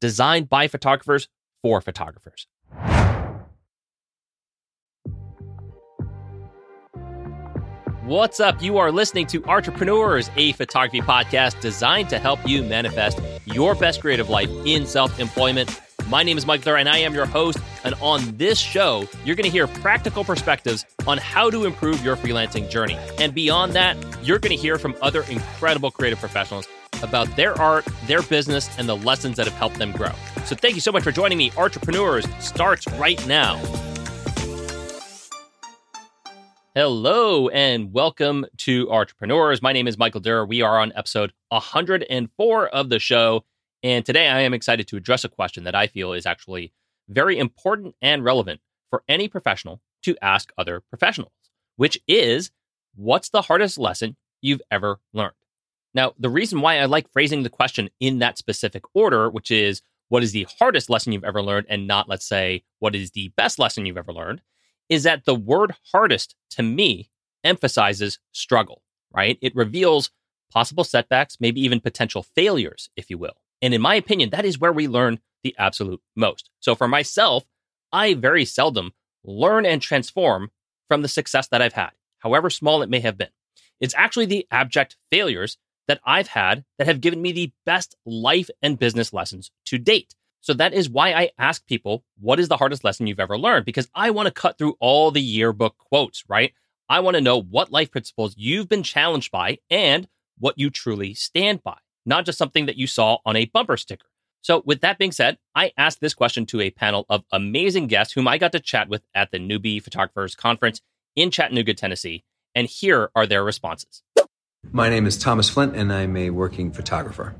designed by photographers for photographers. What's up? You are listening to Entrepreneurs, a photography podcast designed to help you manifest your best creative life in self employment. My name is Mike Thur, and I am your host. And on this show, you're going to hear practical perspectives on how to improve your freelancing journey. And beyond that, you're going to hear from other incredible creative professionals about their art, their business, and the lessons that have helped them grow. So thank you so much for joining me. Entrepreneurs starts right now. Hello and welcome to Entrepreneurs. My name is Michael Durr. We are on episode 104 of the show. And today I am excited to address a question that I feel is actually very important and relevant for any professional to ask other professionals, which is what's the hardest lesson you've ever learned? Now, the reason why I like phrasing the question in that specific order, which is what is the hardest lesson you've ever learned, and not, let's say, what is the best lesson you've ever learned, is that the word hardest to me emphasizes struggle, right? It reveals possible setbacks, maybe even potential failures, if you will. And in my opinion, that is where we learn the absolute most. So for myself, I very seldom learn and transform from the success that I've had, however small it may have been. It's actually the abject failures that I've had that have given me the best life and business lessons to date. So that is why I ask people, what is the hardest lesson you've ever learned? Because I want to cut through all the yearbook quotes, right? I want to know what life principles you've been challenged by and what you truly stand by, not just something that you saw on a bumper sticker. So, with that being said, I asked this question to a panel of amazing guests whom I got to chat with at the Newbie Photographers Conference in Chattanooga, Tennessee. And here are their responses. My name is Thomas Flint, and I'm a working photographer.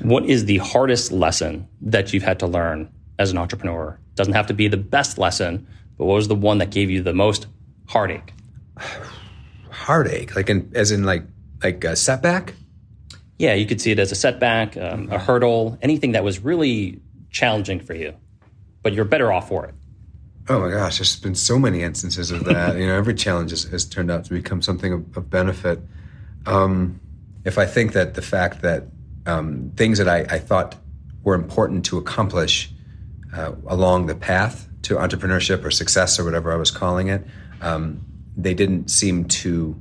What is the hardest lesson that you've had to learn as an entrepreneur? Doesn't have to be the best lesson, but what was the one that gave you the most heartache? Heartache, like in, as in like like a setback. Yeah, you could see it as a setback, um, a hurdle, anything that was really challenging for you, but you're better off for it. Oh my gosh, there's been so many instances of that. you know, every challenge has, has, turned out to become something of, of benefit. Um, if I think that the fact that um, things that I, I, thought were important to accomplish uh, along the path to entrepreneurship or success or whatever I was calling it, um, they didn't seem to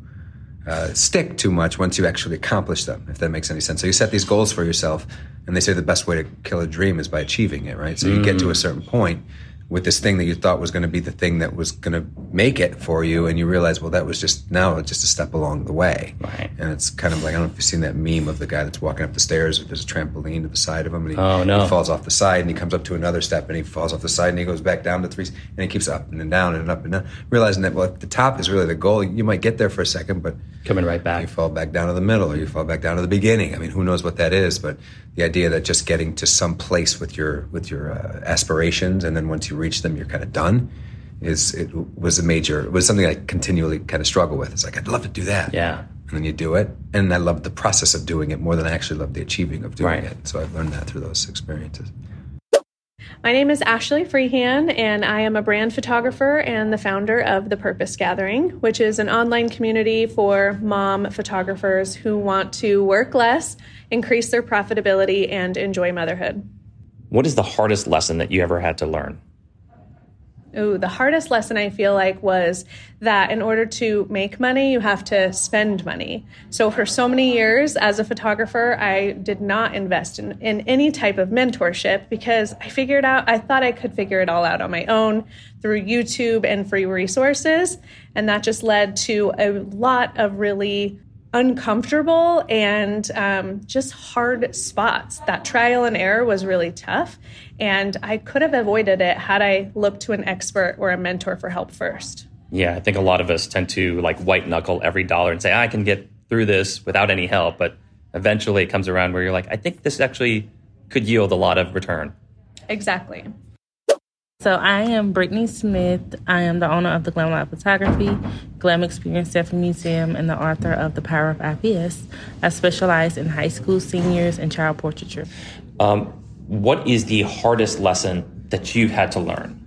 uh, stick too much once you actually accomplish them, if that makes any sense. So you set these goals for yourself, and they say the best way to kill a dream is by achieving it, right? So you mm. get to a mm. certain point, with this thing that you thought was going to be the thing that was going to make it for you, and you realize, well, that was just now just a step along the way. Right. And it's kind of like I don't know if you've seen that meme of the guy that's walking up the stairs. There's a trampoline to the side of him, and he, oh, no. he falls off the side, and he comes up to another step, and he falls off the side, and he goes back down to three, and he keeps up and down and up and down, realizing that well, the top is really the goal. You might get there for a second, but coming right back, you fall back down to the middle, or you fall back down to the beginning. I mean, who knows what that is? But the idea that just getting to some place with your with your uh, aspirations, and then once you reach them, you're kind of done done is it was a major it was something I continually kind of struggle with. It's like I'd love to do that. Yeah. And then you do it. And I love the process of doing it more than I actually love the achieving of doing right. it. So I've learned that through those experiences. My name is Ashley Freehand, and I am a brand photographer and the founder of The Purpose Gathering, which is an online community for mom photographers who want to work less, increase their profitability, and enjoy motherhood. What is the hardest lesson that you ever had to learn? Ooh, the hardest lesson I feel like was that in order to make money, you have to spend money. So, for so many years as a photographer, I did not invest in, in any type of mentorship because I figured out, I thought I could figure it all out on my own through YouTube and free resources. And that just led to a lot of really uncomfortable and um, just hard spots. That trial and error was really tough, and I could have avoided it had I looked to an expert or a mentor for help first. Yeah, I think a lot of us tend to like white knuckle every dollar and say, I can get through this without any help. But eventually it comes around where you're like, I think this actually could yield a lot of return. Exactly. So I am Brittany Smith. I am the owner of the Glam Lab Photography, Glam Experience Deaf Museum, and the author of The Power of IPS. I specialize in high school seniors and child portraiture. Um, what is the hardest lesson that you've had to learn?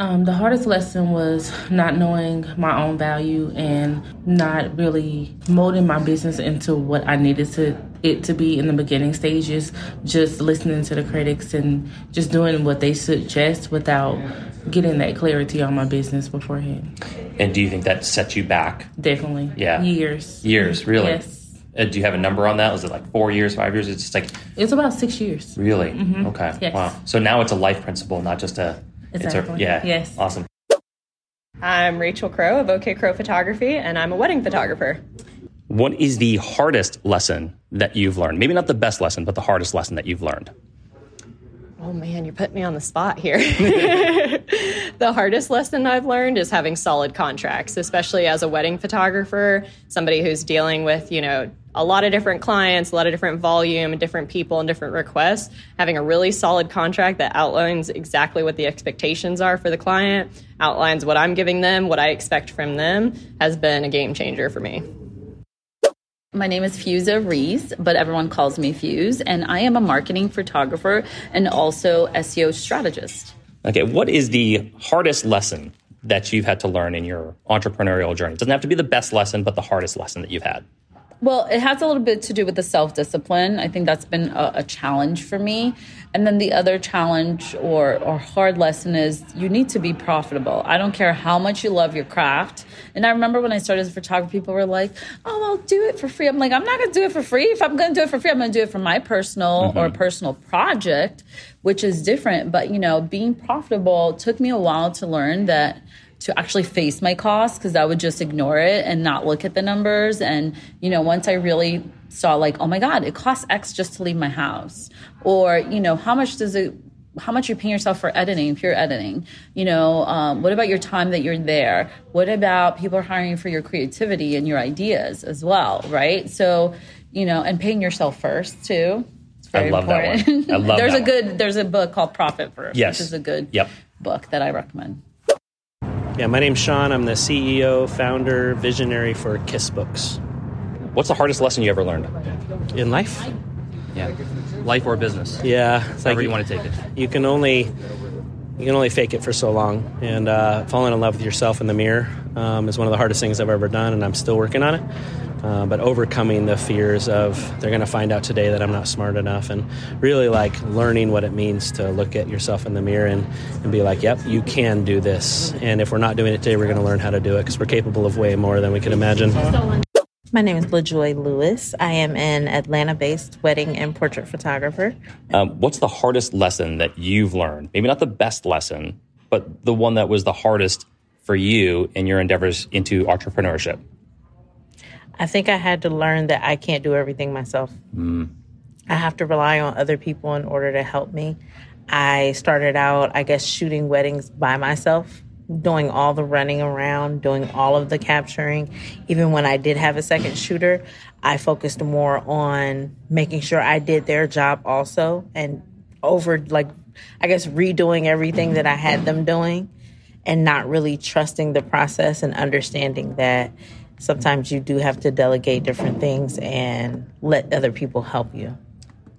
Um, the hardest lesson was not knowing my own value and not really molding my business into what I needed to it to be in the beginning stages. Just listening to the critics and just doing what they suggest without getting that clarity on my business beforehand. And do you think that set you back? Definitely. Yeah. Years. Years, really? Yes. Uh, do you have a number on that? Was it like four years, five years? It's just like It's about six years. really okay. Yes. Wow. So now it's a life principle, not just a. Exactly. It's a yeah. Yes. Awesome. I'm Rachel Crow of OK Crow Photography, and I'm a wedding photographer. What is the hardest lesson that you've learned? Maybe not the best lesson, but the hardest lesson that you've learned. Oh man, you're putting me on the spot here. the hardest lesson I've learned is having solid contracts, especially as a wedding photographer, somebody who's dealing with, you know, a lot of different clients, a lot of different volume, and different people and different requests. Having a really solid contract that outlines exactly what the expectations are for the client, outlines what I'm giving them, what I expect from them, has been a game changer for me. My name is Fusa Reese, but everyone calls me Fuse, and I am a marketing photographer and also SEO strategist. Okay, what is the hardest lesson that you've had to learn in your entrepreneurial journey? It doesn't have to be the best lesson, but the hardest lesson that you've had. Well, it has a little bit to do with the self discipline. I think that's been a, a, challenge for me. And then the other challenge or, or hard lesson is you need to be profitable. I don't care how much you love your craft. And I remember when I started as a photographer, people were like, oh, I'll do it for free. I'm like, I'm not going to do it for free. If I'm going to do it for free, I'm going to do it for my personal mm-hmm. or personal project, which is different. But, you know, being profitable took me a while to learn that to actually face my costs because I would just ignore it and not look at the numbers. And, you know, once I really saw, like, oh my God, it costs X just to leave my house. Or, you know, how much does it, how much you're paying yourself for editing if you're editing you know um, what about your time that you're there what about people are hiring for your creativity and your ideas as well right so you know and paying yourself first too it's very I love important. that one. I love there's a good there's a book called profit first yes. which is a good yep. book that i recommend yeah, my name's Sean. I'm the CEO, founder, visionary for Kiss Books. What's the hardest lesson you ever learned? In life? Yeah. Life or business. Yeah. It's However like you, you want to take it. You can only you can only fake it for so long. And uh, falling in love with yourself in the mirror um, is one of the hardest things I've ever done, and I'm still working on it. Uh, but overcoming the fears of they're going to find out today that I'm not smart enough, and really like learning what it means to look at yourself in the mirror and, and be like, yep, you can do this. And if we're not doing it today, we're going to learn how to do it because we're capable of way more than we can imagine. My name is LaJoy Lewis. I am an Atlanta based wedding and portrait photographer. Um, what's the hardest lesson that you've learned? Maybe not the best lesson, but the one that was the hardest for you in your endeavors into entrepreneurship? I think I had to learn that I can't do everything myself. Mm. I have to rely on other people in order to help me. I started out, I guess, shooting weddings by myself, doing all the running around, doing all of the capturing. Even when I did have a second shooter, I focused more on making sure I did their job also and over, like, I guess, redoing everything that I had them doing and not really trusting the process and understanding that sometimes you do have to delegate different things and let other people help you.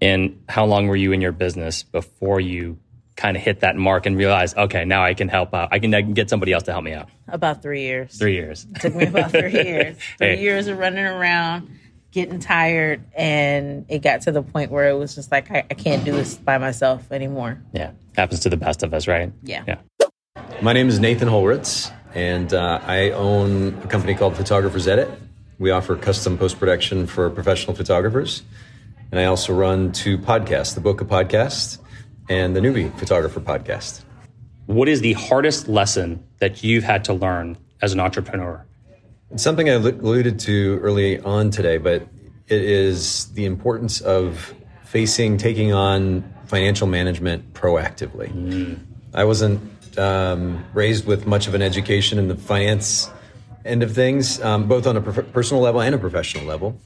And how long were you in your business before you kind of hit that mark and realize, okay, now I can help out. I can, I can get somebody else to help me out. About three years. Three years. It took me about three years. Three hey. years of running around, getting tired, and it got to the point where it was just like I, I can't do this by myself anymore. Yeah, happens to the best of us, right? Yeah. Yeah. My name is Nathan Holritz, and uh, I own a company called Photographers Edit. We offer custom post production for professional photographers. And I also run two podcasts the Bokeh Podcast and the Newbie Photographer Podcast. What is the hardest lesson that you've had to learn as an entrepreneur? It's something I alluded to early on today, but it is the importance of facing, taking on financial management proactively. Mm. I wasn't um, raised with much of an education in the finance end of things, um, both on a personal level and a professional level.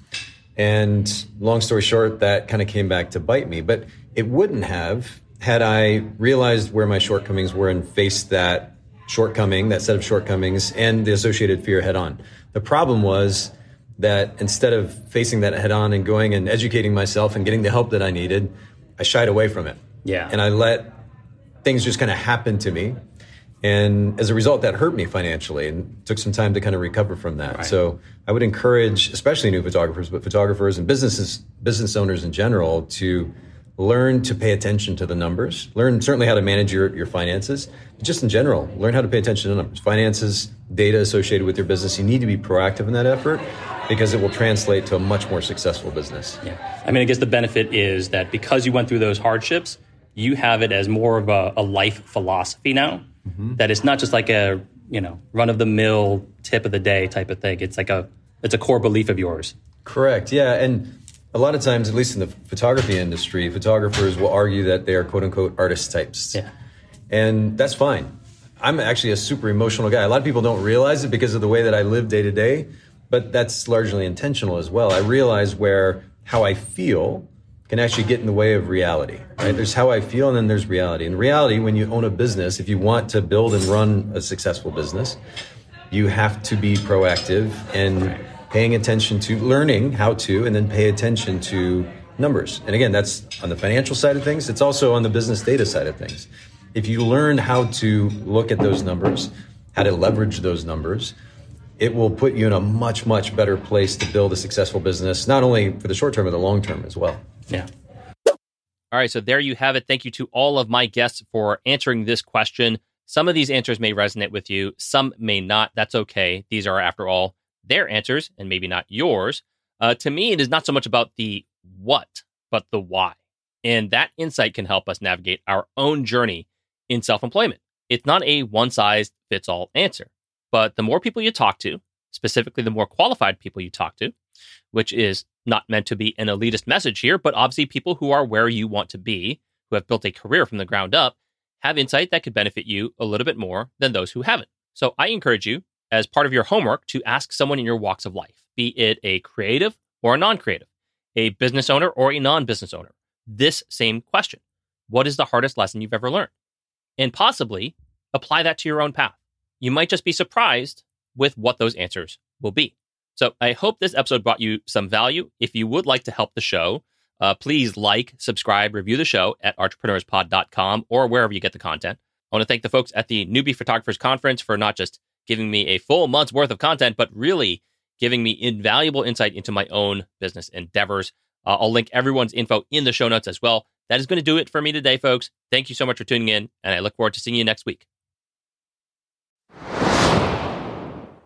And long story short, that kind of came back to bite me. But it wouldn't have had I realized where my shortcomings were and faced that shortcoming, that set of shortcomings, and the associated fear head on. The problem was that instead of facing that head on and going and educating myself and getting the help that I needed, I shied away from it. Yeah. And I let things just kind of happened to me. And as a result, that hurt me financially and took some time to kind of recover from that. Right. So I would encourage, especially new photographers, but photographers and businesses, business owners in general, to learn to pay attention to the numbers. Learn certainly how to manage your, your finances. Just in general, learn how to pay attention to numbers. Finances, data associated with your business. You need to be proactive in that effort because it will translate to a much more successful business. Yeah. I mean, I guess the benefit is that because you went through those hardships, you have it as more of a, a life philosophy now. Mm-hmm. That it's not just like a, you know, run of the mill tip of the day type of thing. It's like a it's a core belief of yours. Correct. Yeah. And a lot of times, at least in the photography industry, photographers will argue that they are quote unquote artist types. Yeah. And that's fine. I'm actually a super emotional guy. A lot of people don't realize it because of the way that I live day to day, but that's largely intentional as well. I realize where how I feel can actually get in the way of reality. Right? There's how I feel, and then there's reality. And reality, when you own a business, if you want to build and run a successful business, you have to be proactive and paying attention to learning how to, and then pay attention to numbers. And again, that's on the financial side of things. It's also on the business data side of things. If you learn how to look at those numbers, how to leverage those numbers, it will put you in a much, much better place to build a successful business, not only for the short term, but the long term as well. Yeah. All right. So there you have it. Thank you to all of my guests for answering this question. Some of these answers may resonate with you, some may not. That's okay. These are, after all, their answers and maybe not yours. Uh, to me, it is not so much about the what, but the why. And that insight can help us navigate our own journey in self employment. It's not a one size fits all answer, but the more people you talk to, specifically the more qualified people you talk to, which is not meant to be an elitist message here, but obviously people who are where you want to be, who have built a career from the ground up, have insight that could benefit you a little bit more than those who haven't. So I encourage you as part of your homework to ask someone in your walks of life, be it a creative or a non creative, a business owner or a non business owner, this same question What is the hardest lesson you've ever learned? And possibly apply that to your own path. You might just be surprised with what those answers will be. So I hope this episode brought you some value. If you would like to help the show, uh, please like, subscribe, review the show at entrepreneurspod.com or wherever you get the content. I want to thank the folks at the Newbie Photographers Conference for not just giving me a full month's worth of content, but really giving me invaluable insight into my own business endeavors. Uh, I'll link everyone's info in the show notes as well. That is going to do it for me today, folks. Thank you so much for tuning in, and I look forward to seeing you next week.